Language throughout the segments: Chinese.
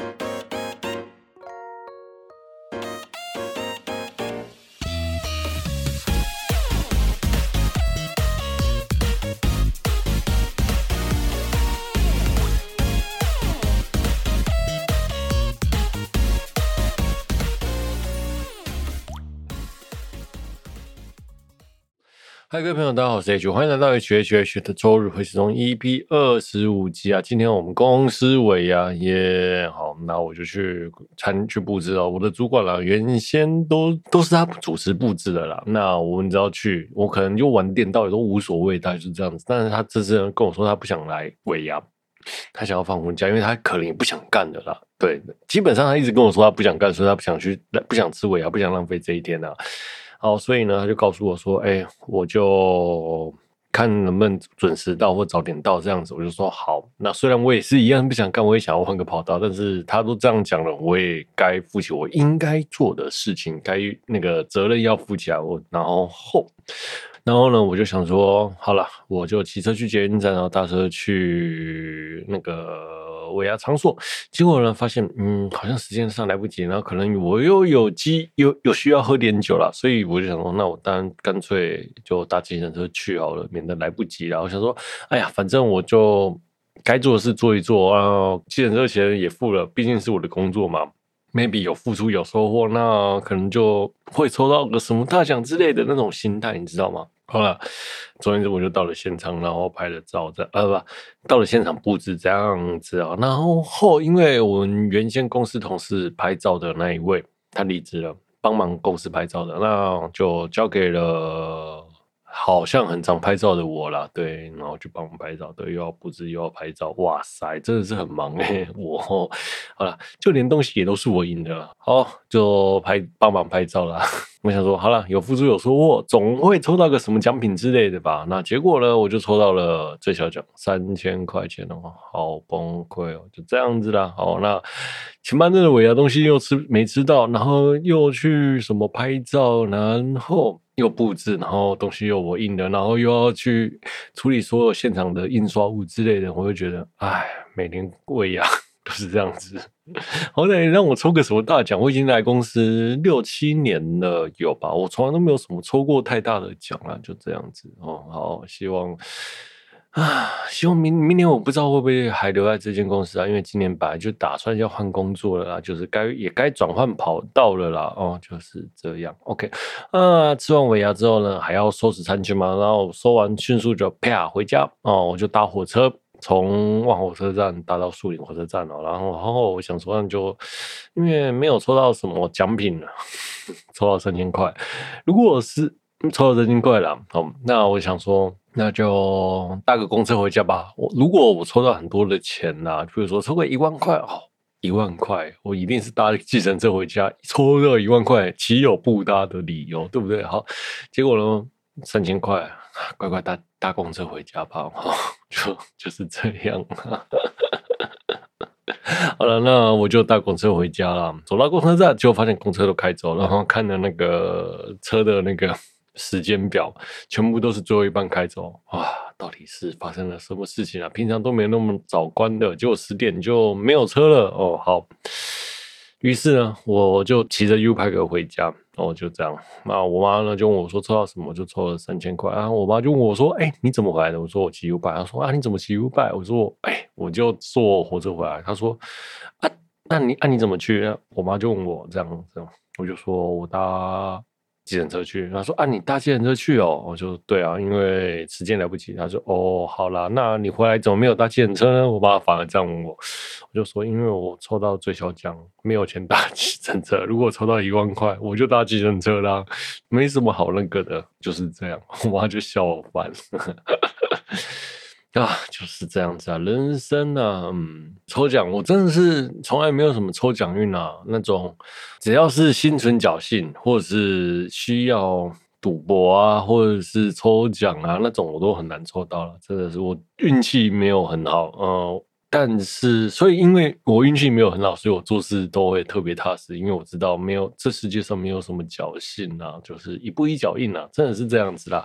ん?各位朋友，大家好，我是 H，欢迎来到 H H H 的周日会时钟 EP 二十五集啊。今天我们公司尾牙耶，好，那我就去参去布置了。我的主管啦，原先都都是他主持布置的啦。那我们只要去，我可能就晚点到也都无所谓，大概是这样子。但是他这次跟我说，他不想来尾牙，他想要放婚假，因为他可能也不想干的啦。对，基本上他一直跟我说他不想干，所以他不想去，不想吃尾牙，不想浪费这一天啊。好，所以呢，他就告诉我说：“哎、我就看能不能准时到或早点到这样子。”我就说：“好。”那虽然我也是一样不想干，我也想要换个跑道，但是他都这样讲了，我也该负起我应该做的事情，该那个责任要负起来。我然后，然后呢，我就想说：“好了，我就骑车去捷运站，然后搭车去那个。”尾牙场所，结果呢，发现嗯，好像时间上来不及，然后可能我又有机有有需要喝点酒了，所以我就想说，那我当然干脆就搭计程车去好了，免得来不及然后想说，哎呀，反正我就该做的事做一做啊，计程车钱也付了，毕竟是我的工作嘛，maybe 有付出有收获，那可能就会抽到个什么大奖之类的那种心态，你知道吗？好了，昨天我就到了现场，然后拍了照，这呃不，到了现场布置这样子啊，然后后因为我们原先公司同事拍照的那一位他离职了，帮忙公司拍照的，那就交给了。好像很常拍照的我啦，对，然后就帮我拍照，对，又要布置又要拍照，哇塞，真的是很忙诶、欸。我好了，就连东西也都是我印的了，好，就拍帮忙拍照啦。我想说，好了，有付出有收获，总会抽到个什么奖品之类的吧？那结果呢，我就抽到了最小奖三千块钱哦，好崩溃哦，就这样子啦。好，那前半阵的尾牙东西又吃没吃到，然后又去什么拍照，然后。又布置，然后东西又我印的，然后又要去处理所有现场的印刷物之类的，我就觉得，哎，每年尾牙 都是这样子。好歹让我抽个什么大奖，我已经来公司六七年了，有吧？我从来都没有什么抽过太大的奖啊，就这样子哦。好，希望。啊，希望明明年我不知道会不会还留在这间公司啊，因为今年本来就打算要换工作了啦，就是该也该转换跑道了啦。哦，就是这样。OK，啊，吃完尾牙之后呢，还要收拾餐具嘛，然后收完迅速就啪回家哦，我就搭火车从万火车站搭到树林火车站了，然后然后我想说那就因为没有抽到什么奖品了，抽到三千块，如果是抽到三千块了，好，那我想说。那就搭个公车回家吧。我如果我抽到很多的钱呢、啊，比如说抽个一万块哦，一万块，我一定是搭计程车回家。抽到一万块，岂有不搭的理由？对不对？好，结果呢，三千块，乖乖搭搭公车回家吧。就就是这样。好了，那我就搭公车回家了。走到公车站，结果发现公车都开走了，然后看着那个车的那个。时间表全部都是最后一班开走哇！到底是发生了什么事情啊？平常都没那么早关的，结果十点就没有车了哦。好，于是呢，我就骑着 U-Bike 回家然哦，就这样。那我妈呢就问我说抽到什么？就抽了三千块啊。我妈就问我说：“哎、你怎么回来的？”我说：“我骑 U 牌。”她说：“啊，你怎么骑 U 牌我说：“哎、我就坐火车回来。”她说：“啊，那你啊你怎么去？”我妈就问我这样这样，我就说我搭。计程车去，他说啊，你搭计程车去哦，我就对啊，因为时间来不及。他说哦，好啦，那你回来怎么没有搭计程车呢？我爸反而这样问我，我就说因为我抽到最小奖，没有钱搭 计程车。如果抽到一万块，我就搭计程车啦，没什么好那个的，就是这样。我妈就笑我烦。啊，就是这样子啊，人生啊，嗯，抽奖我真的是从来没有什么抽奖运啊，那种只要是心存侥幸，或者是需要赌博啊，或者是抽奖啊那种，我都很难抽到了，真的是我运气没有很好，嗯、但是，所以因为我运气没有很好，所以我做事都会特别踏实。因为我知道没有这世界上没有什么侥幸啊，就是一步一脚印啊，真的是这样子啦。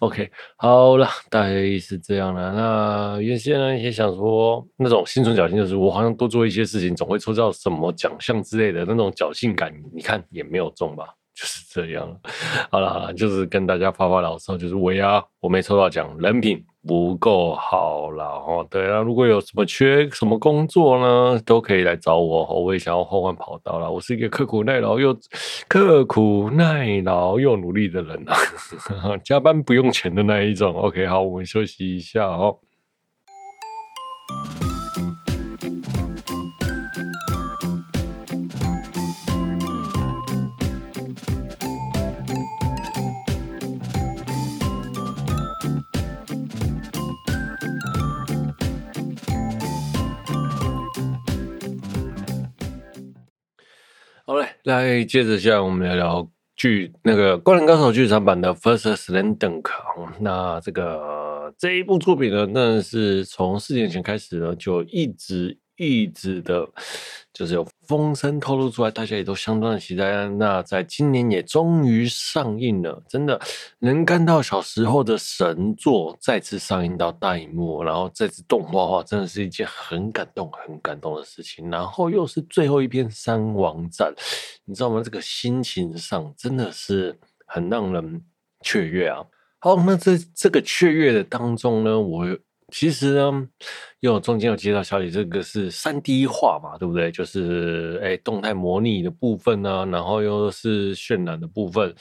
OK，好了，大概是这样了。那原先呢也想说那种心存侥幸，就是我好像多做一些事情总会抽到什么奖项之类的那种侥幸感，你看也没有中吧。就是这样，好了好了，就是跟大家发发牢骚，就是我呀，我没抽到奖，人品不够好了哦。对啊，如果有什么缺什么工作呢，都可以来找我，我也想要换换跑道了。我是一个刻苦耐劳又刻苦耐劳又努力的人啊，加班不用钱的那一种。OK，好，我们休息一下哦。来接着下来，我们聊聊剧那个《灌篮高手》剧场版的 First Slam Dunk。那这个这一部作品呢，那是从四年前开始呢，就一直。一直的，就是有风声透露出来，大家也都相当的期待。那在今年也终于上映了，真的能看到小时候的神作再次上映到大荧幕，然后再次动画化，真的是一件很感动、很感动的事情。然后又是最后一篇三王战，你知道吗？这个心情上真的是很让人雀跃啊。好，那在这个雀跃的当中呢，我。其实呢，因为我中间有接到小李，这个是三 D 化嘛，对不对？就是哎，动态模拟的部分呢、然后又是渲染的部分。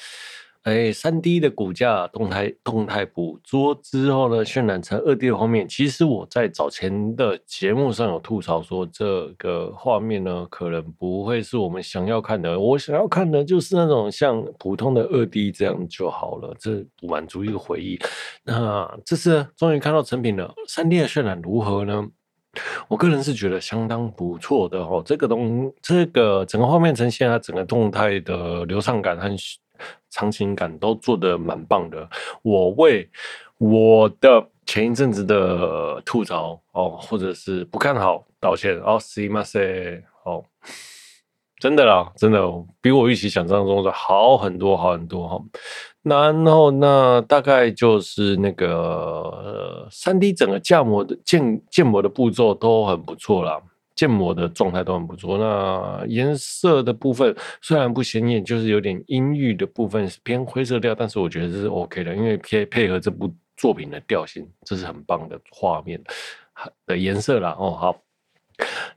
哎，三 D 的骨架动态动态捕捉之后呢，渲染成二 D 的画面。其实我在早前的节目上有吐槽说，这个画面呢，可能不会是我们想要看的。我想要看的就是那种像普通的二 D 这样就好了，这满足一个回忆。那这次终于看到成品了，三 D 的渲染如何呢？我个人是觉得相当不错的哦。这个东，这个整个画面呈现啊，整个动态的流畅感和。场景感都做得蛮棒的，我为我的前一阵子的吐槽哦，或者是不看好道歉哦，すいません哦，真的啦，真的比我预期想象中的好很多，好很多哈。然后那大概就是那个三 D 整个建模的建建模的步骤都很不错啦。 建模的状态都很不错。那颜色的部分虽然不显眼，就是有点阴郁的部分是偏灰色调，但是我觉得是 OK 的，因为配配合这部作品的调性，这是很棒的画面的颜色啦。哦，好。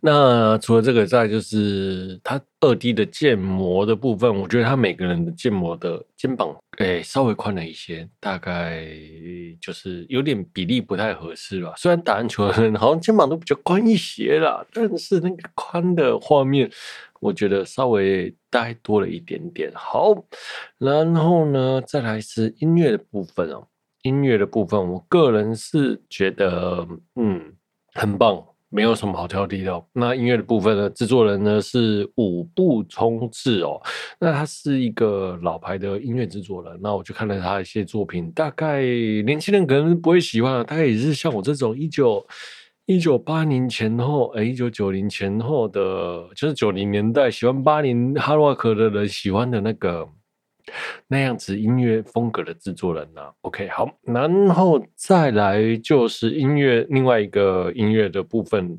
那除了这个，再就是他二 D 的建模的部分，我觉得他每个人的建模的肩膀，哎，稍微宽了一些，大概就是有点比例不太合适吧。虽然打篮球的人好像肩膀都比较宽一些啦，但是那个宽的画面，我觉得稍微大概多了一点点。好，然后呢，再来是音乐的部分哦，音乐的部分，我个人是觉得，嗯，很棒。没有什么好挑剔的哦。那音乐的部分呢？制作人呢是五部冲刺哦。那他是一个老牌的音乐制作人。那我就看了他一些作品，大概年轻人可能不会喜欢，大概也是像我这种一九一九八零前后，哎，一九九零前后的，就是九零年代喜欢八零哈洛克的人喜欢的那个。那样子音乐风格的制作人呢、？OK，好，然后再来就是音乐另外一个音乐的部分，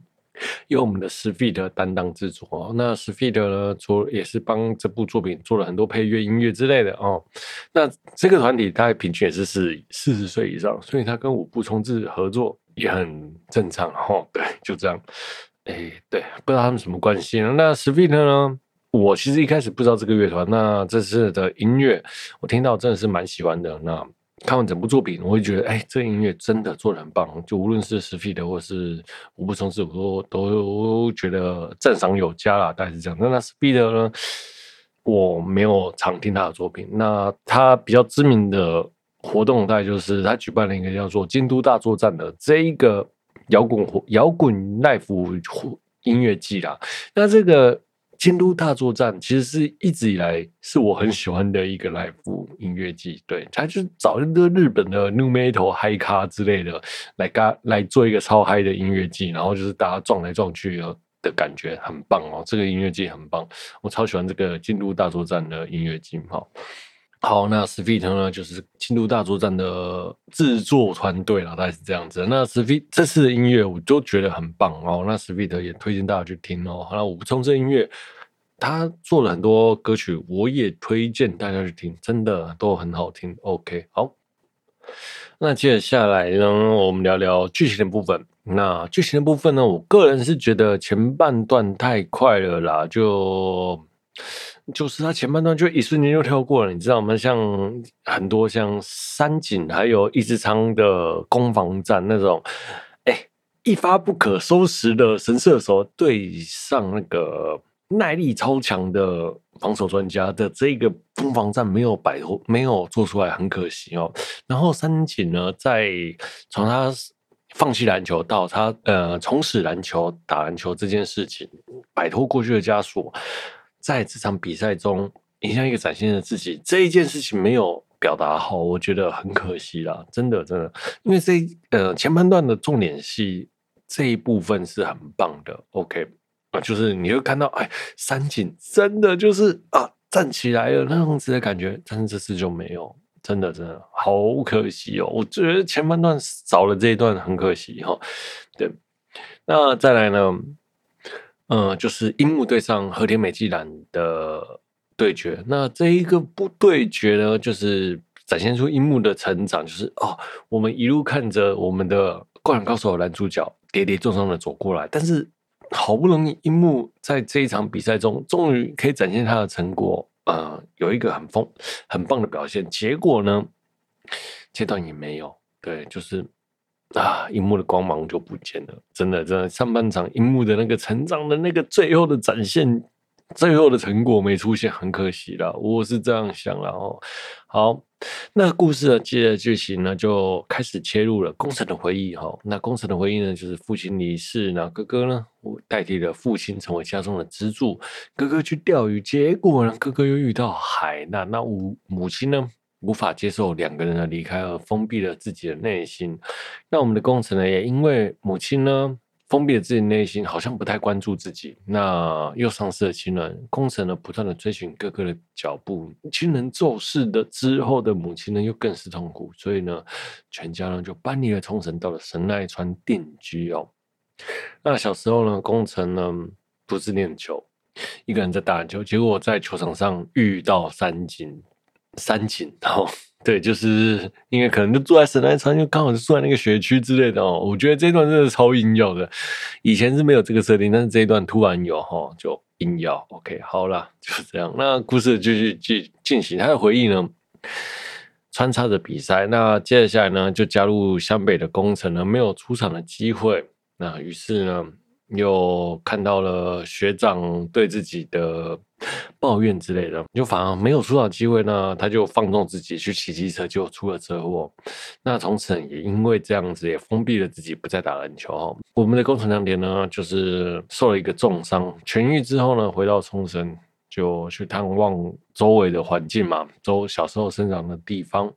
由我们的 SFeat 担当制作。那 SFeat 呢，做也是帮这部作品做了很多配乐、音乐之类的哦。那这个团体大概平均也是四四十岁以上，所以他跟五部冲制合作也很正常哦。对，就这样。哎，对，不知道他们什么关系呢？那 SFeat 呢？我其实一开始不知道这个乐团，那这次的音乐我听到真的是蛮喜欢的。那看完整部作品，我会觉得，哎，这音乐真的做的很棒。就无论是 SFeat 或是五部重制，我都都觉得赞赏有加啦。大概是这样。那那 SFeat 呢，我没有常听他的作品。那他比较知名的活动，大概就是他举办了一个叫做《京都大作战》的这一个摇滚摇滚 live 音乐季啦。那这个。京都大作战其实是一直以来是我很喜欢的一个 live 音乐季，对，他就找一个日本的 New metal 嗨咖之类的来嘎来做一个超嗨的音乐季，然后就是大家撞来撞去的感觉很棒哦，这个音乐季很棒，我超喜欢这个京都大作战的音乐季，好。好，那 SFeat 呢，就是京都大作战的制作团队了，大概是这样子。那 SFeat 这次的音乐我都觉得很棒哦，那 SFeat 也推荐大家去听哦。好，那五重这音乐，他做了很多歌曲，我也推荐大家去听，真的都很好听。OK，好，那接下来呢，我们聊聊剧情的部分。那剧情的部分呢，我个人是觉得前半段太快了啦，就。就是他前半段就一瞬间就跳过了，你知道吗？像很多像三井还有一之仓的攻防战那种，哎、一发不可收拾的神射手对上那个耐力超强的防守专家的这个攻防战没有摆脱，没有做出来，很可惜哦。然后三井呢，在从他放弃篮球到他呃重拾篮球打篮球这件事情，摆脱过去的枷锁。在这场比赛中，你像一个展现的自己这一件事情没有表达好，我觉得很可惜啦，真的真的，因为这呃前半段的重点戏这一部分是很棒的，OK。啊，就是你会看到哎，三井真的就是啊站起来了那样子的感觉，但是这次就没有，真的真的好可惜哦，我觉得前半段少了这一段很可惜哈，对，那再来呢？嗯，就是樱木对上和田美纪蓝的对决。那这一个不对决呢，就是展现出樱木的成长，就是哦，我们一路看着我们的灌篮高手男主角跌跌撞撞的走过来，但是好不容易樱木在这一场比赛中终于可以展现他的成果，呃，有一个很疯很棒的表现。结果呢，这段也没有，对，就是。啊！樱木的光芒就不见了，真的，真的，上半场樱木的那个成长的那个最后的展现，最后的成果没出现，很可惜了。我是这样想了哦。好，那故事呢，接着剧情呢就开始切入了工程的回忆哈。那工程的回忆呢，就是父亲离世，那哥哥呢，我代替了父亲成为家中的支柱。哥哥去钓鱼，结果呢，哥哥又遇到海难。那母母亲呢？无法接受两个人的离开而封闭了自己的内心，那我们的工程呢，也因为母亲呢封闭了自己内心，好像不太关注自己，那又丧失了亲人。工程呢不断的追寻哥哥的脚步，亲人骤逝的之后的母亲呢又更是痛苦，所以呢全家呢就搬离了冲绳，到了神奈川定居哦。那小时候呢，工程呢不是练球，一个人在打篮球，结果在球场上遇到三井。三井，然后 对，就是因为可能就住在神奈川，就刚好是住在那个学区之类的哦。我觉得这一段真的超硬要的，以前是没有这个设定，但是这一段突然有哈，就硬要。OK，好了，就这样。那故事继续继进行，他的回忆呢，穿插着比赛。那接下来呢，就加入湘北的工程呢，没有出场的机会。那于是呢，又看到了学长对自己的。抱怨之类的，就反而没有出场机会呢，他就放纵自己去骑机车，就出了车祸。那从此也因为这样子，也封闭了自己，不再打篮球。我们的工程亮点呢，就是受了一个重伤，痊愈之后呢，回到冲绳就去探望周围的环境嘛，周小时候生长的地方，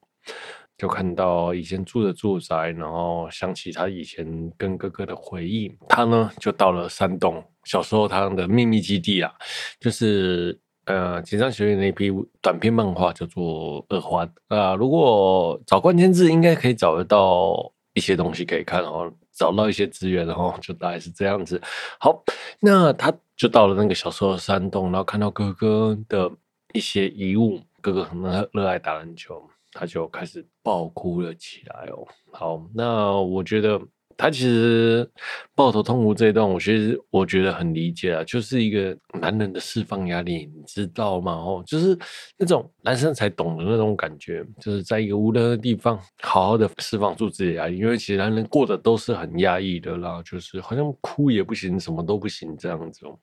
就看到以前住的住宅，然后想起他以前跟哥哥的回忆，他呢就到了山洞。小时候他的秘密基地啊，就是呃，井上学院那一批短篇漫画叫做《二环》啊。如果找关键字，应该可以找得到一些东西可以看哦，找到一些资源，然后就大概是这样子。好，那他就到了那个小时候的山洞，然后看到哥哥的一些遗物，哥哥很热爱打篮球，他就开始爆哭了起来哦。好，那我觉得。他其实抱头痛哭这一段，我其实我觉得很理解啊，就是一个男人的释放压力，你知道吗？哦，就是那种男生才懂的那种感觉，就是在一个无人的地方，好好的释放出自己的压力，因为其实男人过得都是很压抑的啦，就是好像哭也不行，什么都不行这样子哦。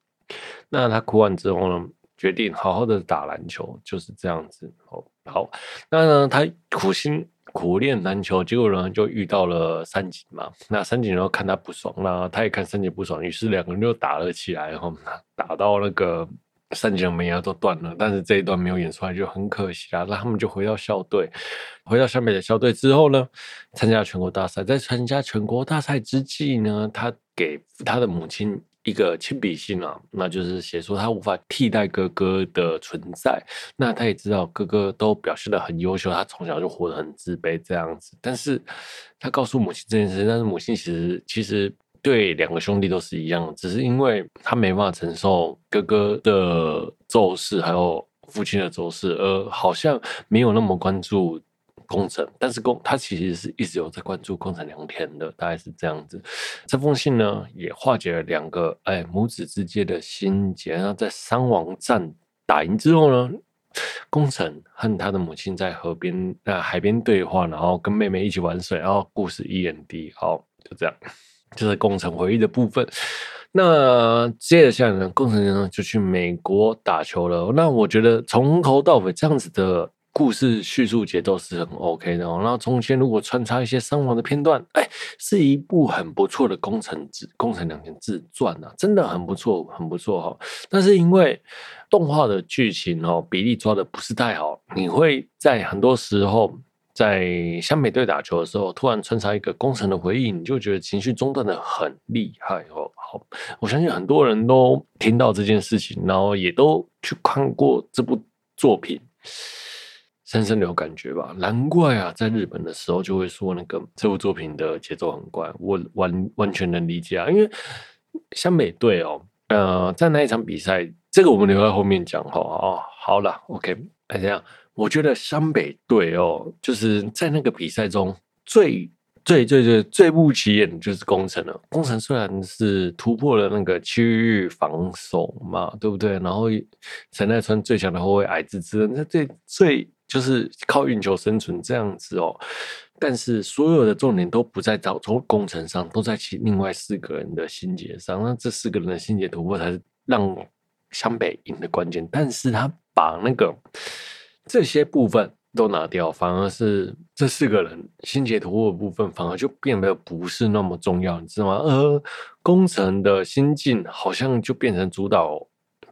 那他哭完之后呢，决定好好的打篮球，就是这样子。哦，好，那呢，他苦心。苦练篮球，结果呢就遇到了三井嘛。那三井然后看他不爽，那他也看三井不爽，于是两个人就打了起来，然后打到那个三井的门牙都断了，但是这一段没有演出来就很可惜啦。那他们就回到校队，回到湘北的校队之后呢，参加全国大赛。在参加全国大赛之际呢，他给他的母亲一个亲笔信啊，那就是写说他无法替代哥哥的存在。那他也知道哥哥都表现得很优秀，他从小就活得很自卑这样子。但是他告诉母亲这件事，但是母亲其实其实。对两个兄弟都是一样，只是因为他没办法承受哥哥的骤逝，还有父亲的骤逝，而好像没有那么关注工程。但是工他其实是一直有在关注工程良田的，大概是这样子。这封信呢，也化解了两个哎母子之间的心结。然后在三王战打赢之后呢，工程和他的母亲在河边呃海边对话，然后跟妹妹一起玩水，然后故事一点滴，好就这样。就是工程回忆的部分。那接下来呢，工程呢就去美国打球了。那我觉得从头到尾这样子的故事叙述节奏是很 OK 的哦。然后中间如果穿插一些伤亡的片段，哎，是一部很不错的宫城自宫城良田自传啊，真的很不错，很不错哈。但是因为动画的剧情哦比例抓的不是太好，你会在很多时候。在湘北队打球的时候，突然穿插一个工程的回忆，你就觉得情绪中断的很厉害哦。好，我相信很多人都听到这件事情，然后也都去看过这部作品，深深有感觉吧？难怪啊，在日本的时候就会说那个这部作品的节奏很怪，我完完全能理解啊。因为湘北队哦，呃，在那一场比赛，这个我们留在后面讲哈。哦，好了，OK，哎，这样。我觉得湘北队哦，就是在那个比赛中最最最最最不起眼的就是宫城了。宫城虽然是突破了那个区域防守嘛，对不对？然后神奈川最强的后卫矮子之，那最最就是靠运球生存这样子哦。但是所有的重点都不在找从工程上，都在其另外四个人的心结上。那这四个人的心结突破才是让湘北赢的关键。但是他把那个。这些部分都拿掉，反而是这四个人心结突破的部分，反而就变得不是那么重要，你知道吗？而宫城的心境好像就变成主导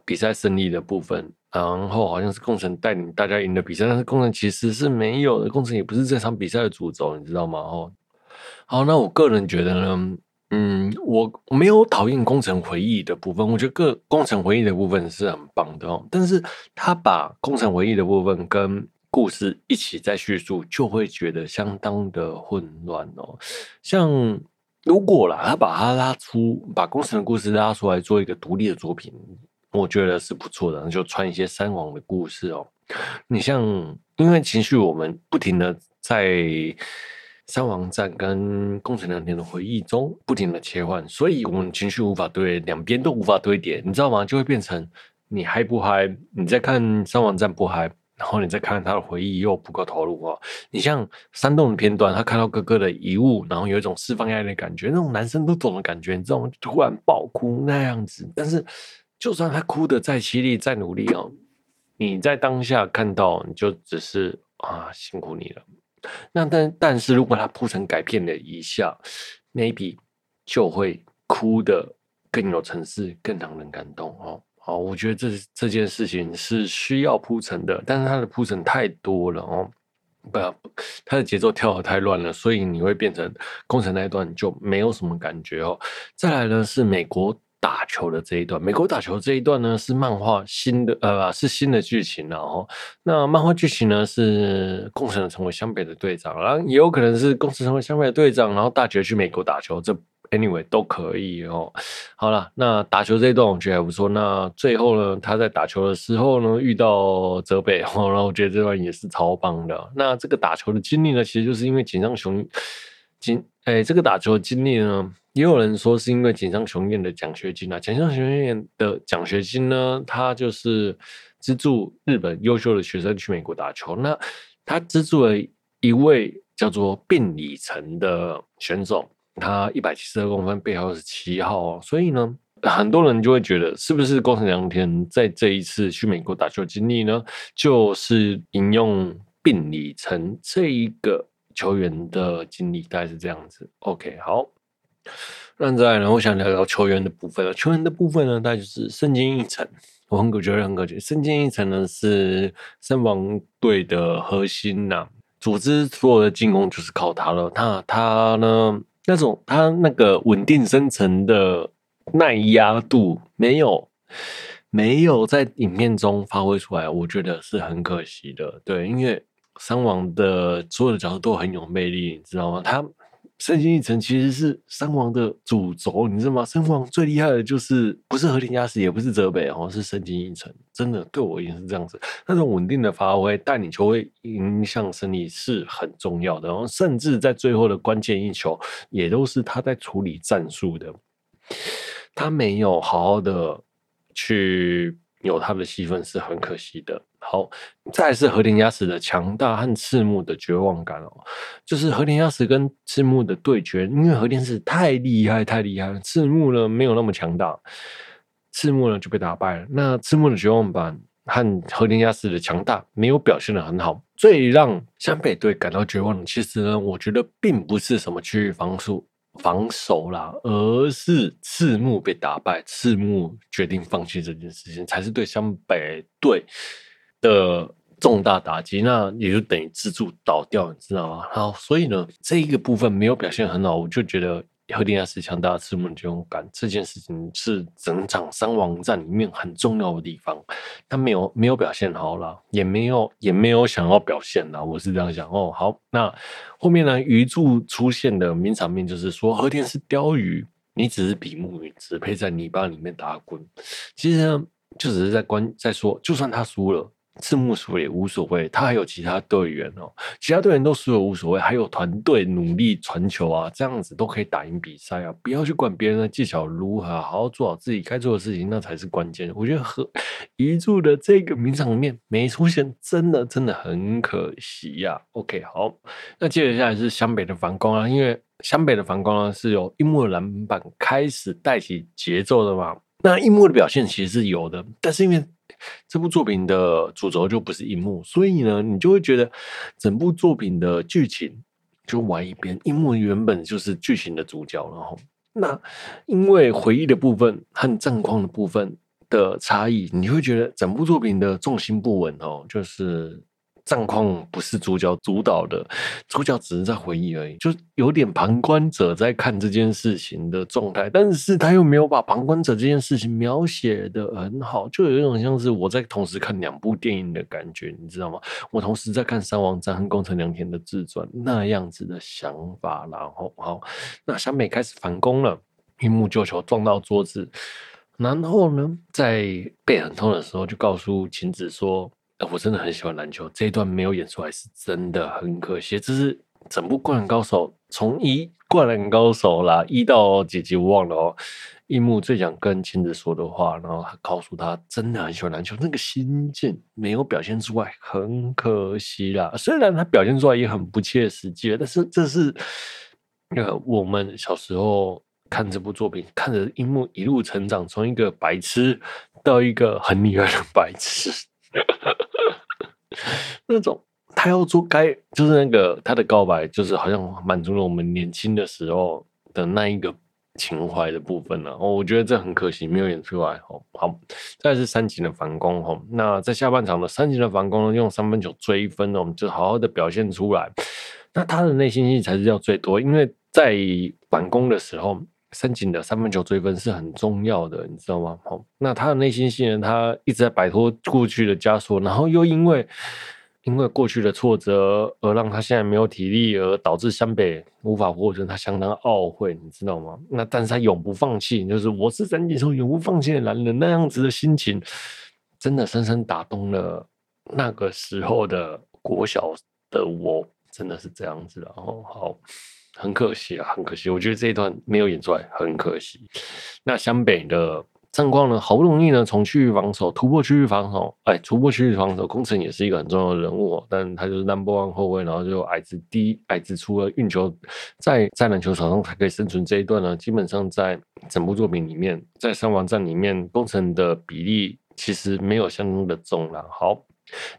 比赛胜利的部分，然后好像是宫城带领大家赢的比赛，但是宫城其实是没有的，宫城也不是这场比赛的主轴，你知道吗？哦，好，那我个人觉得呢。嗯，我没有讨厌工程回忆的部分，我觉得个工程回忆的部分是很棒的哦。但是他把工程回忆的部分跟故事一起在叙述，就会觉得相当的混乱哦。像如果啦，他把他拉出，把工程的故事拉出来做一个独立的作品，我觉得是不错的。就穿一些三王的故事哦。你像，因为情绪，我们不停的在。三王战跟宫城良田的回忆中不停的切换，所以我们情绪无法对，两边都无法堆叠，你知道吗？就会变成你嗨不嗨？你在看三王战不嗨，然后你再看他的回忆又不够投入哦。你像山洞的片段，他看到哥哥的遗物，然后有一种释放压力的感觉，那种男生都懂的感觉，你知道吗？突然爆哭那样子。但是就算他哭得再凄厉、再努力哦，你在当下看到，你就只是啊，辛苦你了。那但但是如果他铺陈改变了一下，maybe 就会哭得更有层次，更让人感动哦。好，我觉得这这件事情是需要铺陈的，但是他的铺陈太多了哦，不，他的节奏跳得太乱了，所以你会变成工程那一段就没有什么感觉哦。再来呢是美国。打球的这一段，美国打球这一段呢，是漫画新的呃，是新的剧情，然后那漫画剧情呢是宫城成为湘北的队长，然后也有可能是宫城成为湘北的队长，然后大杰去美国打球，这 anyway 都可以哦。好了，那打球这一段我觉得还不错。那最后呢，他在打球的时候呢，遇到泽北，然后我觉得这段也是超棒的。那这个打球的经历呢，其实就是因为井上雄井哎，这个打球的经历呢。也有人说是因为锦上雄彦的奖学金啊，锦上雄彦的奖学金呢，他就是资助日本优秀的学生去美国打球。那他资助了一位叫做并里成的选手，他一百七十二公分，背号是七号哦。所以呢，很多人就会觉得，是不是宫城良田在这一次去美国打球经历呢，就是引用病理成这一个球员的经历，大概是这样子。OK，好。那再来呢，我想聊聊球员的部分了。球员的部分呢，大概就是森井一成。我很觉得很可惜。森见一成呢是三王队的核心呐、组织所有的进攻就是靠他了。他他呢那种他那个稳定生成的耐压度没有没有在影片中发挥出来，我觉得是很可惜的。对，因为三王的所有的角色都很有魅力，你知道吗？他。森见一成其实是三王的主轴，你知道吗？三王最厉害的就是不是和田家史，也不是泽北，哦，是森见一成。真的，对我也是这样子。那种稳定的发挥，带领球会影响胜利是很重要的。然后，甚至在最后的关键一球，也都是他在处理战术的。他没有好好的去。有他的戏份是很可惜的。好，再来是和田亚史的强大和赤木的绝望感哦，就是和田亚史跟赤木的对决，因为和田是太厉害太厉害了，赤木呢没有那么强大，赤木呢就被打败了。那赤木的绝望感和和田亚史的强大没有表现的很好，最让湘北队感到绝望的，其实呢，我觉得并不是什么区域防守。防守啦，而是赤木被打败，赤木决定放弃这件事情，才是对湘北队的重大打击。那也就等于自助倒掉，你知道吗？好，所以呢，这一个部分没有表现很好，我就觉得。和田要是强大的赤木这种感，这件事情是整场山王战里面很重要的地方。他没有没有表现好了，也没有也没有想要表现了。我是这样想哦。好，那后面呢？鱼柱出现的名场面就是说，和田是鲷鱼，你只是比目鱼，只配在泥巴里面打滚。其实呢，就只是在关在说，就算他输了。赤木输也无所谓，他还有其他队员哦，其他队员都输了无所谓，还有团队努力传球啊，这样子都可以打赢比赛啊！不要去管别人的技巧如何，好好做好自己该做的事情，那才是关键。我觉得和 鱼柱的这个名场面没出现，真的真的很可惜呀、啊。OK，好，那接着下来是湘北的反攻啊，因为湘北的反攻呢是由樱木的篮板开始带起节奏的嘛，那樱木的表现其实是有的，但是因为这部作品的主轴就不是樱木，所以呢，你就会觉得整部作品的剧情就玩一边。樱木原本就是剧情的主角，然后那因为回忆的部分和战况的部分的差异，你会觉得整部作品的重心不稳哦，就是。战况不是主角主导的，主角只是在回忆而已，就有点旁观者在看这件事情的状态，但是他又没有把旁观者这件事情描写得很好，就有一种像是我在同时看两部电影的感觉，你知道吗？我同时在看《三王战》和宫城良田的自传那样子的想法，然后好，那小美开始反攻了，樱木救球撞到桌子，然后呢，在背很痛的时候就告诉晴子说。我真的很喜欢篮球，这一段没有演出来是真的很可惜。这是整部《灌篮高手》从一《灌篮高手》啦一到几集我忘了哦。樱木最想跟晴子说的话，然后他告诉他真的很喜欢篮球，那个心境没有表现出来，很可惜啦。虽然他表现出来也很不切实际，但是这是呃我们小时候看这部作品，看着樱木一路成长，从一个白痴到一个很厉害的白痴。那种他要做该就是那个他的告白，就是好像满足了我们年轻的时候的那一个情怀的部分了。哦，我觉得这很可惜，没有演出来。哦，好，再是三井的反攻。哦，那在下半场的三井的反攻呢，用三分球追分呢，我们就好好的表现出来。那他的内心戏才是要最多，因为在反攻的时候。三井的三分球追分是很重要的，你知道吗？好，那他的内心戏呢？他一直在摆脱过去的枷锁，然后又因为因为过去的挫折而让他现在没有体力，而导致湘北无法获胜，他相当懊悔，你知道吗？那但是他永不放弃，就是我是三井寿永不放弃的男人，那样子的心情，真的深深打动了那个时候的国小的我，真的是这样子。然后好。很可惜啊，很可惜，我觉得这一段没有演出来，很可惜。那湘北的战况呢？好不容易呢，从区域防守突破区域防守，哎，突破区域防守，宫城也是一个很重要的人物，但他就是 number one 后卫，然后就矮子低，矮子除了运球在在篮球场上才可以生存这一段呢，基本上在整部作品里面，在三王战里面，宫城的比例其实没有相当的重了。好，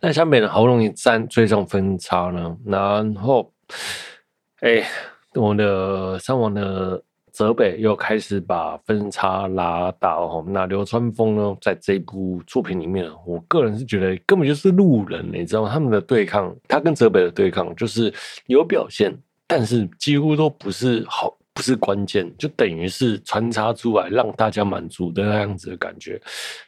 那湘北呢，好不容易占追上分差呢，然后，哎。我的山王的泽北又开始把分差拉大哦。那流川枫呢，在这部作品里面，我个人是觉得根本就是路人，你知道吗？他们的对抗，他跟泽北的对抗就是有表现，但是几乎都不是好，不是关键，就等于是穿插出来让大家满足的那样子的感觉，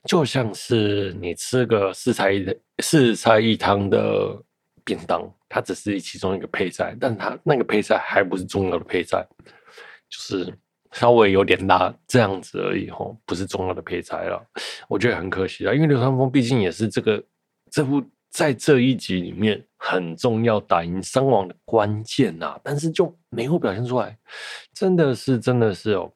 就像是你吃个四菜一四菜一汤的便当，它只是其中一个配菜，但它那个配菜还不是重要的配菜。就是稍微有点辣这样子而已吼，不是重要的配菜了。我觉得很可惜啊，因为流川枫毕竟也是这个这部在这一集里面很重要打赢伤亡的关键呐，但是就没有表现出来，真的是真的是哦，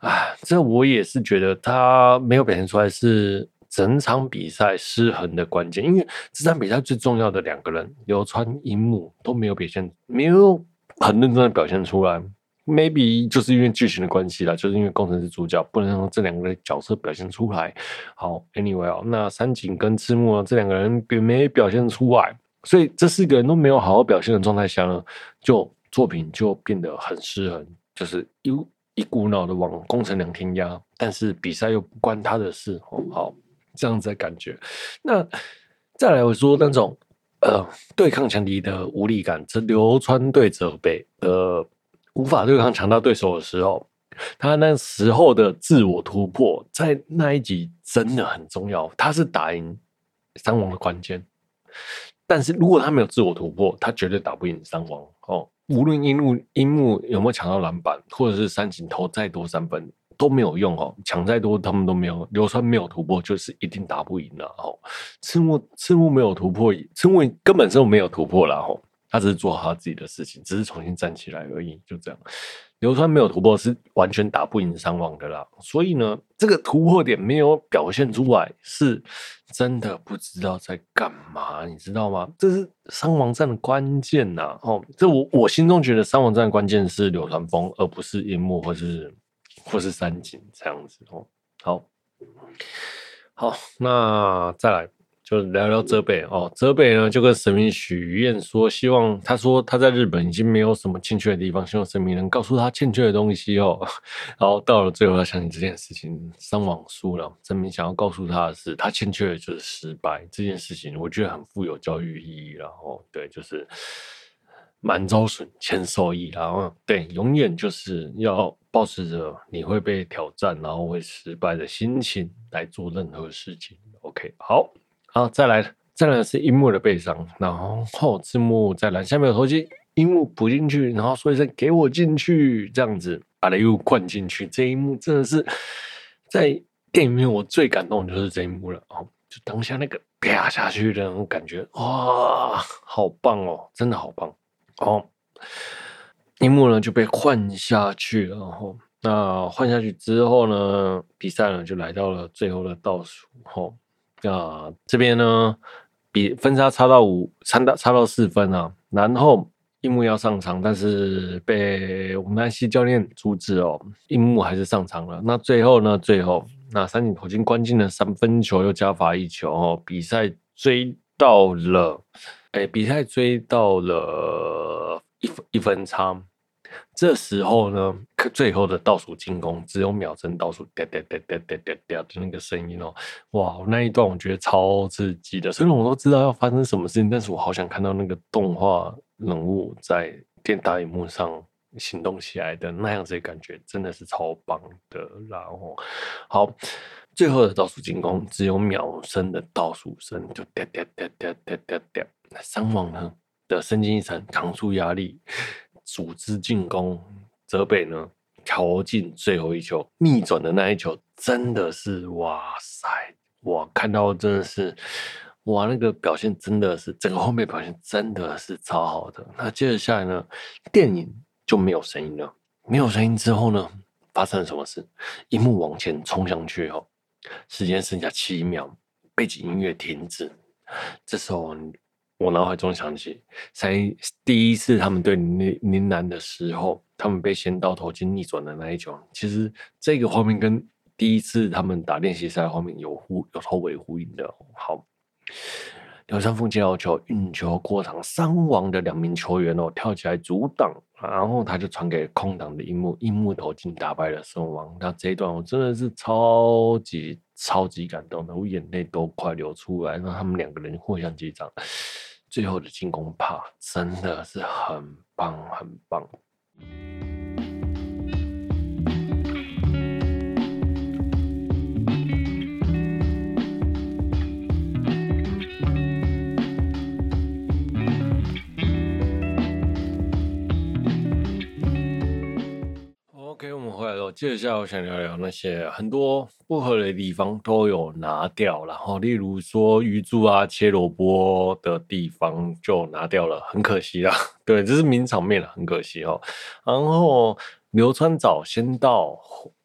啊，这我也是觉得他没有表现出来是整场比赛失衡的关键，因为这场比赛最重要的两个人流川樱木都没有表现，没有很认真的表现出来。maybe 就是因为剧情的关系啦，就是因为工程师主角，不能让这两个角色表现出来。好，anyway 哦，那三井跟赤木，这两个人并没表现出来，所以这四个人都没有好好表现的状态下呢，就作品就变得很失衡，就是一一股脑的往宫城良田压，但是比赛又不关他的事。哦，好，这样子的感觉。那再来我说那种呃对抗强敌的无力感，这流川对泽北的。无法对抗强大对手的时候，他那时候的自我突破，在那一集真的很重要。他是打赢山王的关键，但是如果他没有自我突破，他绝对打不赢三王哦。无论樱木樱木有没有抢到篮板，或者是三井投再多三分都没有用哦，抢再多他们都没有。流川没有突破，就是一定打不赢了哦。赤木赤木没有突破，赤木根本就没有突破了哦。他只是做好他自己的事情，只是重新站起来而已，就这样。流川没有突破，是完全打不赢山王的啦。所以呢，这个突破点没有表现出来，是真的不知道在干嘛，你知道吗？这是山王战的关键呐！哦，这我我心中觉得山王战的关键是流川枫，而不是樱木或是或是三井这样子哦。好，好，那再来。就聊聊泽北哦，泽北呢就跟神明许愿说，希望他说他在日本已经没有什么欠缺的地方，希望神明能告诉他欠缺的东西哦。然后到了最后，他想起这件事情，上网输了，神明想要告诉他的是，他欠缺的就是失败这件事情，我觉得很富有教育意义。然后对，就是满招损，谦受益。然后对，永远就是要保持着你会被挑战，然后会失败的心情来做任何事情。OK，好。好，再来，再来是樱木的背伤，然后后赤木在篮下面有投进，樱木补进去，然后说一声给我进去，这样子把他又灌进去。这一幕真的是在电影里面我最感动的就是这一幕了哦，就当下那个啪下去的那种感觉，哇，好棒哦，真的好棒哦。樱木呢就被换下去了，然后那换下去之后呢，比赛呢就来到了最后的倒数，吼。啊，这边呢，比分差差到五，差到差到四分啊。然后樱木要上场，但是被我们南希教练阻止哦。樱木还是上场了。那最后呢？最后那三井口进关键的三分球，又加罚一球哦。比赛追到了，哎，比赛追到了一分一分差。这时候呢，最后的倒数进攻只有秒针倒数，哒哒哒哒哒哒哒的那个声音哦，哇，那一段我觉得超刺激的。虽然我都知道要发生什么事情，但是我好想看到那个动画人物在电大荧幕上行动起来的那样子的感觉，真的是超棒的。然后，好，最后的倒数进攻只有秒针的倒数声，就哒哒哒哒哒哒哒。山王呢的深津一成扛住压力。组织进攻，泽北呢投进最后一球，逆转的那一球真的是哇塞！我看到真的是哇，那个表现真的是整个后面表现真的是超好的。那接着下来呢，电影就没有声音了，没有声音之后呢，发生了什么事？一幕往前冲上去后，时间剩下七秒，背景音乐停止，这时候。我脑海中想起，在第一次他们对林林南的时候，他们被仙道投进逆转的那一球，其实这个画面跟第一次他们打练习赛画面有呼有头尾呼应的。好，流川枫接到球，运球过场，山王的两名球员哦跳起来阻挡，然后他就传给空档的樱木，樱木投进打败了孙王。那这一段我真的是超级超级感动的，我眼泪都快流出来。那他们两个人互相击掌，最后的进攻帕真的是很棒很棒。接下来我想聊聊那些很多不合理的地方都有拿掉，然后例如说鱼柱啊切萝卜的地方就拿掉了，很可惜啦。对，这是名场面了，很可惜哦。然后流川早先到。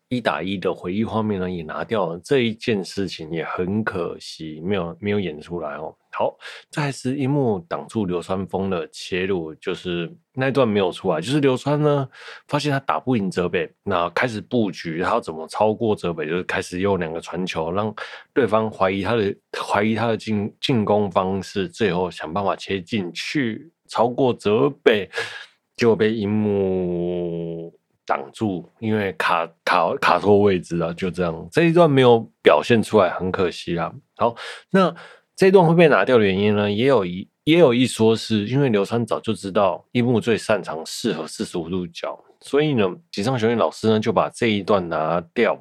一打一的回忆画面呢，也拿掉了，这一件事情也很可惜，没有没有演出来哦。好，再是樱木挡住流川枫的切入，就是那一段没有出来，就是流川呢发现他打不赢泽北，那开始布局他要怎么超过泽北，就是开始用两个传球让对方怀疑他的怀疑他的进进攻方式，最后想办法切进去超过泽北，结果被樱木。挡住，因为卡卡卡错位置了，就这样，这一段没有表现出来，很可惜啦。好，那这一段会被拿掉的原因呢？也有一也有一说是因为流川早就知道樱木最擅长适合四十五度角，所以呢，井上雄彦老师呢就把这一段拿掉，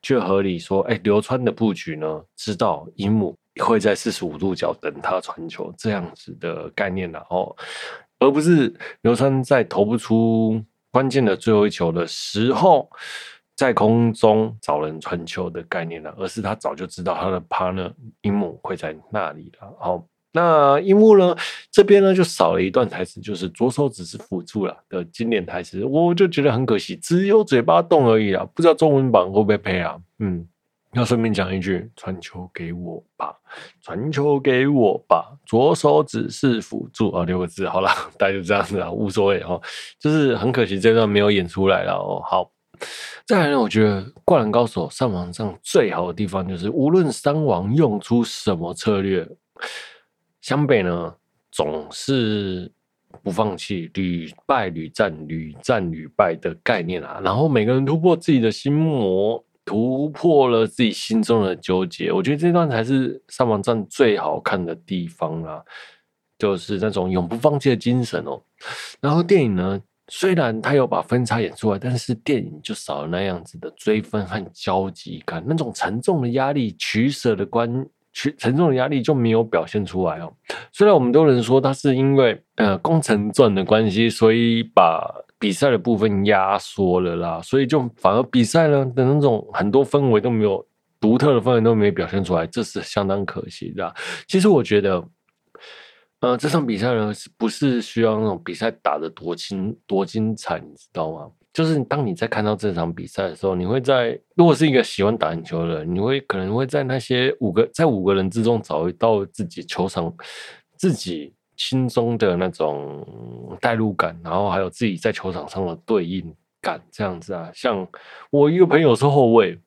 就合理说，哎，流川的布局呢，知道樱木会在四十五度角等他传球，这样子的概念了哦，而不是流川在投不出。关键的最后一球的时候，在空中找人传球的概念了，而是他早就知道他的 partner 樱木会在那里了。好，那樱木呢这边呢就少了一段台词，就是左手只是辅助了的经典台词，我就觉得很可惜，只有嘴巴动而已啊，不知道中文版会不会配啊？嗯。要顺便讲一句，传球给我吧，传球给我吧，左手只是辅助啊，六个字，好了，大家就这样子啊，无所谓哦，就是很可惜这段没有演出来了哦。好，再来呢，我觉得《灌篮高手》上网上最好的地方就是，无论三王用出什么策略，湘北呢总是不放弃，屡败屡战，屡战屡败的概念啊，然后每个人突破自己的心魔。突破了自己心中的纠结，我觉得这段才是上网站最好看的地方啊，就是那种永不放弃的精神哦。然后电影呢，虽然他有把分差演出来，但是电影就少了那样子的追分和焦急感，那种沉重的压力、取舍的关。取沉重的压力就没有表现出来哦。虽然我们都能说他是因为呃工程赚的关系，所以把比赛的部分压缩了啦，所以就反而比赛呢的那种很多氛围都没有独特的氛围都没有表现出来，这是相当可惜的。其实我觉得，呃，这场比赛呢是不是需要那种比赛打得多精多精彩，你知道吗？就是当你在看到这场比赛的时候，你会在如果是一个喜欢打篮球的人，你会可能会在那些五个在五个人之中找一到自己球场自己心中的那种代入感，然后还有自己在球场上的对应感，这样子啊。像我一个朋友是后卫，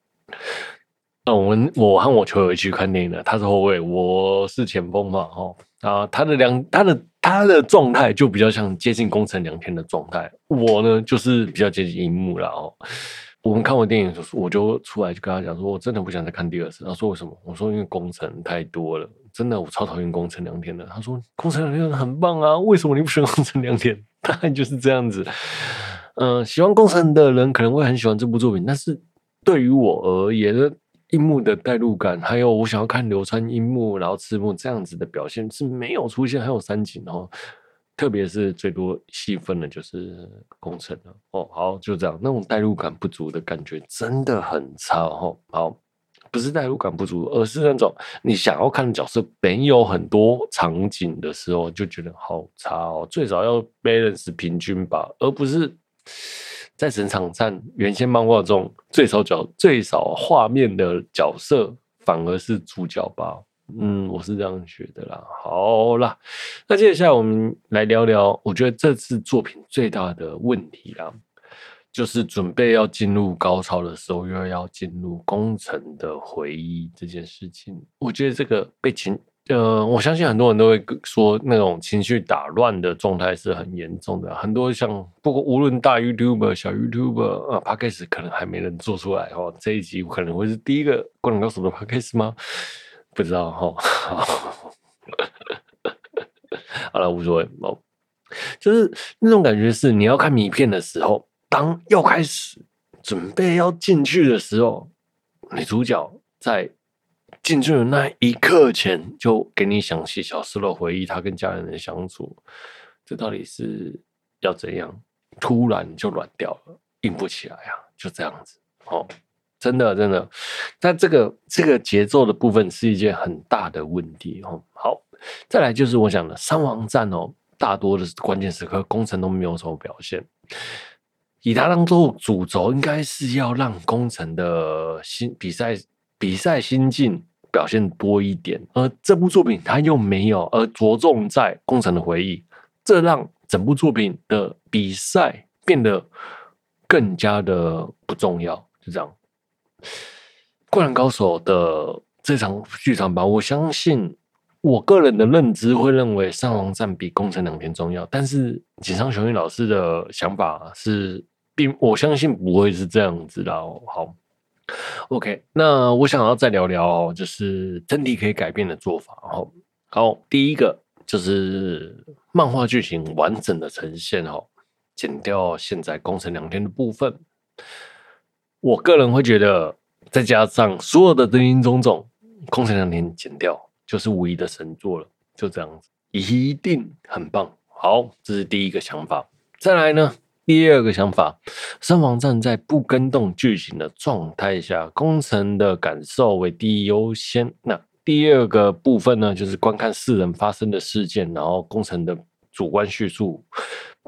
那我们我和我球友一起去看电影的，他是后卫，我是前锋嘛，哦，啊，他的两他的。他的状态就比较像接近工程良田的状态，我呢就是比较接近荧幕了哦。我们看完电影，我就出来就跟他讲说，我真的不想再看第二次。他说为什么？我说因为工程太多了，真的我超讨厌工程良田的。他说工程良田很棒啊，为什么你不喜欢工程良田？大概就是这样子。嗯、喜欢工程的人可能会很喜欢这部作品，但是对于我而言？樱木的代入感，还有我想要看流川樱木，然后赤木这样子的表现是没有出现，还有三井哦，特别是最多戏份的就是工程了哦。好，就这样，那种代入感不足的感觉真的很差哦。好，不是代入感不足，而是那种你想要看的角色没有很多场景的时候，就觉得好差哦。最少要 balance 平均吧，而不是。在整场战，原先漫画中最少角最少画面的角色反而是主角吧？嗯，我是这样觉得啦。好啦，那接下来我们来聊聊，我觉得这次作品最大的问题啦，就是准备要进入高潮的时候，又要进入工程的回忆这件事情。我觉得这个被情呃，我相信很多人都会说，那种情绪打乱的状态是很严重的。很多像不过无论大 YouTuber、小 YouTuber 啊，Podcast 可能还没人做出来哦。这一集可能会是第一个灌篮高手的 Podcast 吗？不知道哈。好了，无所谓哦。就是那种感觉是，你要看米片的时候，当要开始准备要进去的时候，女主角在。进去的那一刻前，就给你详细小时候回忆，他跟家人的相处，这到底是要怎样？突然就软掉了，硬不起来啊！就这样子哦，真的真的，但这个这个节奏的部分是一件很大的问题哦。好，再来就是我讲的山王战哦，大多的关键时刻工程都没有什么表现，以他当做主轴，应该是要让工程的新比赛比赛心境。表现多一点，而这部作品它又没有，而着重在工程的回忆，这让整部作品的比赛变得更加的不重要。就这样，《灌篮高手》的这场剧场版，我相信我个人的认知会认为上王战比工程两篇重要，但是井上雄彦老师的想法是，并我相信不会是这样子的。好。OK，那我想要再聊聊，就是真题可以改变的做法哦。好，第一个就是漫画剧情完整的呈现哦，剪掉现在宫城两天的部分。我个人会觉得，再加上所有的林林总总，宫城两天剪掉就是唯一的神作了，就这样子，一定很棒。好，这是第一个想法。再来呢？第二个想法，三王站在不跟动剧情的状态下，工程的感受为第一优先。那第二个部分呢，就是观看四人发生的事件，然后工程的主观叙述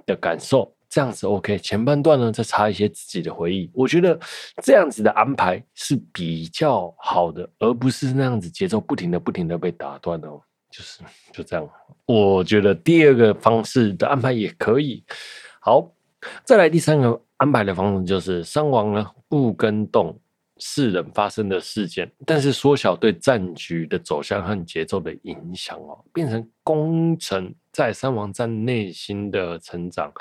的感受，这样子 OK。前半段呢，再插一些自己的回忆，我觉得这样子的安排是比较好的，而不是那样子节奏不停的、不停的被打断哦。就是就这样，我觉得第二个方式的安排也可以。好。再来第三个安排的方式就是山王呢不跟动四人发生的事件，但是缩小对战局的走向和节奏的影响哦，变成宫城在三王战内心的成长。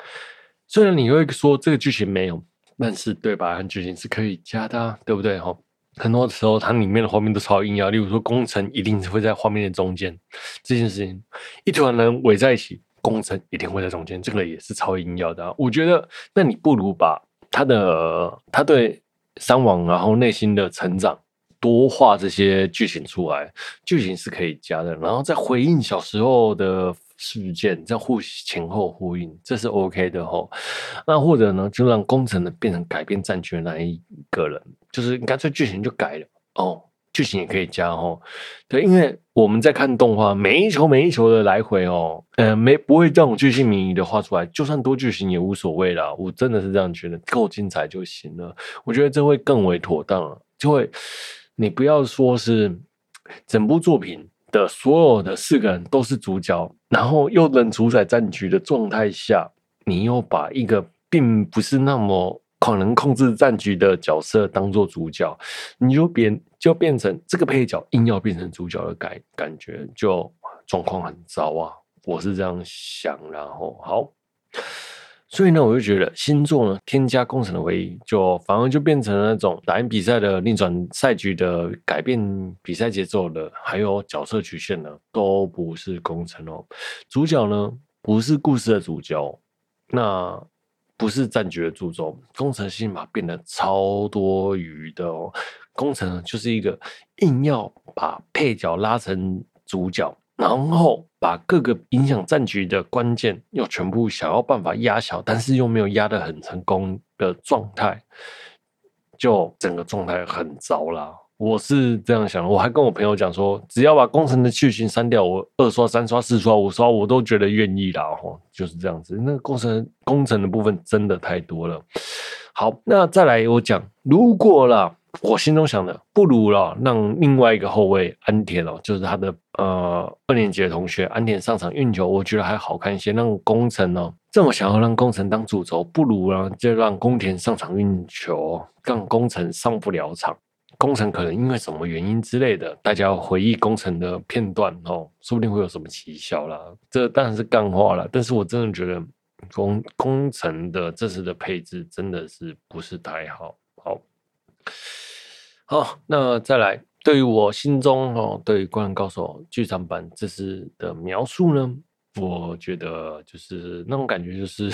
虽然你会说这个剧情没有，但是对白和剧情是可以加的啊，对不对？哈，很多时候它里面的画面都超硬要，例如说宫城一定是会在画面的中间，这件事情一团人围在一起。工程一定会在中间，这个也是超硬要的。我觉得，那你不如把他的他对山王然后内心的成长多画这些剧情出来，剧情是可以加的，然后再回应小时候的事件，再互前后呼应，这是 OK 的吼。那或者呢，就让工程呢变成改变战局的那一个人，就是干脆剧情就改了哦。剧情也可以加哦，对，因为我们在看动画，每一球每一球的来回哦，呃，没不会这种巨细靡遗的画出来，就算多剧情也无所谓啦。我真的是这样觉得，够精彩就行了。我觉得这会更为妥当了，就会你不要说是整部作品的所有的四个人都是主角，然后又能主宰战局的状态下，你又把一个并不是那么。可能控制战局的角色当做主角，你就变就变成这个配角硬要变成主角的感感觉，就状况很糟啊！我是这样想，然后好，所以呢，我就觉得星座呢添加工程的唯一，就反而就变成那种打赢比赛的逆转赛局的改变比赛节奏的，还有角色曲线的，都不是工程哦。主角呢不是故事的主角，那。不是战局的注重，宫城戏码变得超多余的哦。宫城就是一个硬要把配角拉成主角，然后把各个影响战局的关键又全部想要办法压小，但是又没有压得很成功的状态，就整个状态很糟啦。我是这样想，我还跟我朋友讲说，只要把工程的剧情删掉，我二刷、三刷、四刷、五刷，我都觉得愿意啦。吼，就是这样子。那个宫城宫城的部分真的太多了。好，那再来我讲，如果啦，我心中想的，不如啦，让另外一个后卫安田哦，就是他的呃二年级的同学安田上场运球，我觉得还好看一些。让工程哦这么想要让工程当主轴，不如呢就让宫田上场运球，让工程上不了场。工程可能因为什么原因之类的，大家回忆工程的片段哦，说不定会有什么奇效啦。这当然是干话啦，但是我真的觉得工工程的这次的配置真的是不是太好。好，好，那再来，对于我心中哦，对于《灌篮高手》剧场版这次的描述呢，我觉得就是那种感觉，就是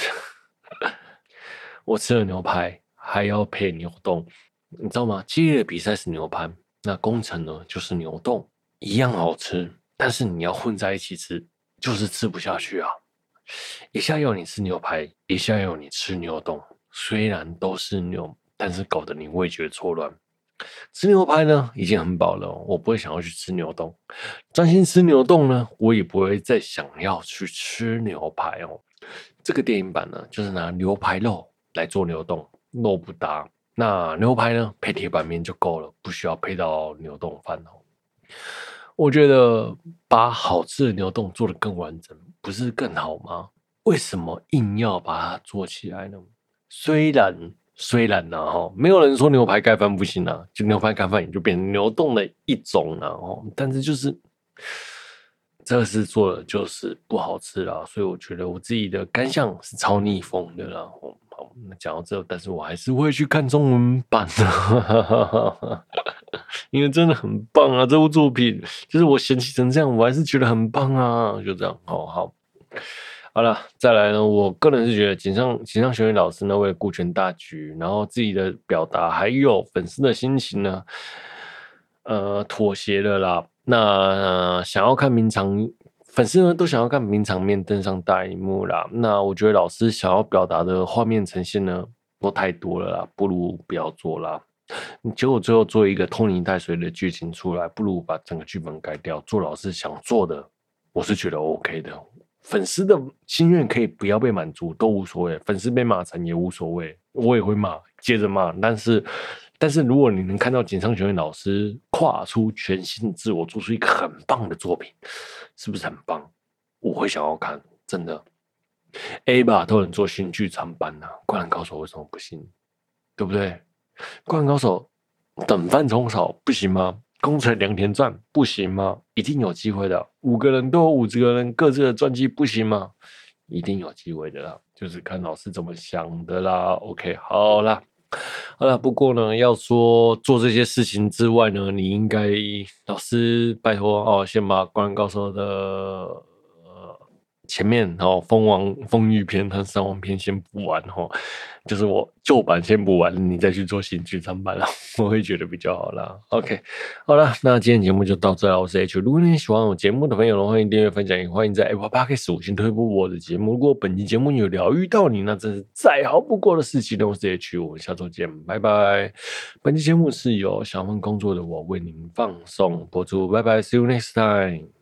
我吃了牛排还要配牛丼。你知道吗？激烈的比赛是牛排，那工程呢就是牛丼，一样好吃，但是你要混在一起吃，就是吃不下去啊！一下要你吃牛排，一下要你吃牛丼，虽然都是牛，但是搞得你味觉错乱。吃牛排呢已经很饱了，我不会想要去吃牛丼；专心吃牛丼呢，我也不会再想要去吃牛排哦。这个电影版呢，就是拿牛排肉来做牛丼，肉不搭。那牛排呢？配铁板面就够了，不需要配到牛冻饭哦。我觉得把好吃的牛冻做得更完整，不是更好吗？为什么硬要把它做起来呢？虽然虽然呢，哈，没有人说牛排盖饭不行啊，就牛排盖饭也就变成牛冻的一种了哦。但是就是这个是做的就是不好吃了，所以我觉得我自己的感想是超逆风的了。那讲到这，但是我还是会去看中文版的，因为真的很棒啊！这部作品就是我嫌弃成这样，我还是觉得很棒啊！就这样，好好好了，再来呢，我个人是觉得井上井上雄彦老师呢，为了顾全大局，然后自己的表达还有粉丝的心情呢，呃，妥协了啦。那、想要看名场。粉丝呢都想要看名场面登上大荧幕啦，那我觉得老师想要表达的画面呈现呢都太多了啦，不如不要做啦。结果最后做一个拖泥带水的剧情出来，不如把整个剧本改掉，做老师想做的，我是觉得 OK 的。粉丝的心愿可以不要被满足都无所谓，粉丝被骂惨也无所谓，我也会骂，接着骂，但是。但是如果你能看到井上学院老师跨出全新的自我，做出一个很棒的作品，是不是很棒？我会想要看，真的。A 吧都能做新剧场版呢，《灌篮高手》为什么不行？对不对？《灌篮高手》等饭葱炒不行吗？宫城良田传不行吗？一定有机会的。五个人都有五十个人各自的传记不行吗？一定有机会的啦，就是看老师怎么想的啦。OK，好啦。好了，不过呢，要说做这些事情之外呢，你应该老师拜托哦，先把《灌篮高手》的前面哦，蜂王风玉篇和三王篇先补完哦。就是我旧版先补完，你再去做新剧场版了，我会觉得比较好啦。OK，好了，那今天节目就到这了。我是 H，如果你喜欢我节目的朋友，欢迎订阅分享，也欢迎在 Apple Podcast 五星推播我的节目。如果本期节目有疗愈到你，那真是再好不过的事情。我是 H，我们下周见，拜拜。本期节目是由小峰工作的我为您放送播出，拜拜，See you next time。